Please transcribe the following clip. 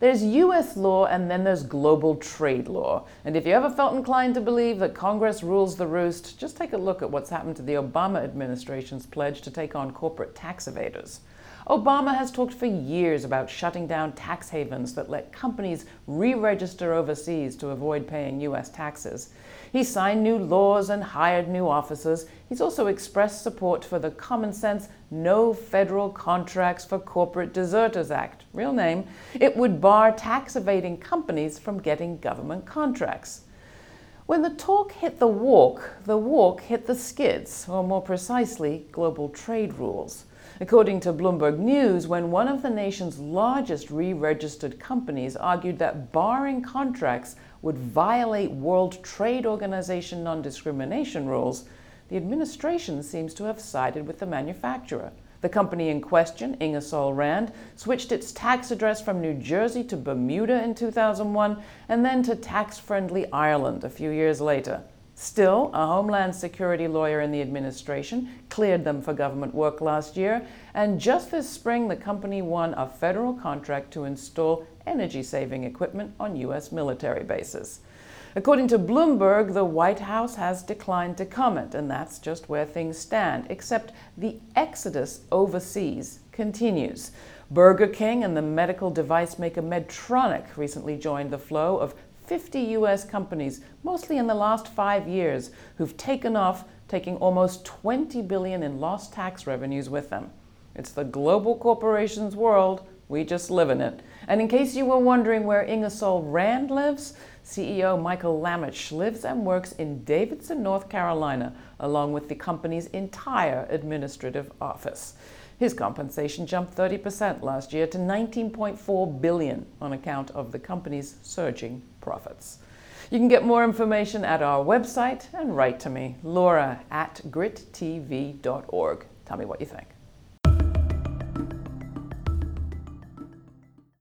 There's US law and then there's global trade law. And if you ever felt inclined to believe that Congress rules the roost, just take a look at what's happened to the Obama administration's pledge to take on corporate tax evaders. Obama has talked for years about shutting down tax havens that let companies re register overseas to avoid paying U.S. taxes. He signed new laws and hired new officers. He's also expressed support for the common sense No Federal Contracts for Corporate Deserters Act, real name. It would bar tax evading companies from getting government contracts. When the talk hit the walk, the walk hit the skids, or more precisely, global trade rules. According to Bloomberg News, when one of the nation's largest re registered companies argued that barring contracts would violate World Trade Organization non discrimination rules, the administration seems to have sided with the manufacturer. The company in question, Ingersoll Rand, switched its tax address from New Jersey to Bermuda in 2001 and then to tax friendly Ireland a few years later. Still, a Homeland Security lawyer in the administration cleared them for government work last year, and just this spring, the company won a federal contract to install energy saving equipment on U.S. military bases. According to Bloomberg, the White House has declined to comment, and that's just where things stand, except the exodus overseas continues. Burger King and the medical device maker Medtronic recently joined the flow of 50 US companies, mostly in the last five years, who've taken off, taking almost 20 billion in lost tax revenues with them. It's the global corporations world. We just live in it. And in case you were wondering where Ingersoll Rand lives, CEO Michael Lamach lives and works in Davidson, North Carolina, along with the company's entire administrative office. His compensation jumped 30% last year to 19.4 billion on account of the company's surging profits. You can get more information at our website and write to me, laura at grittv.org. Tell me what you think.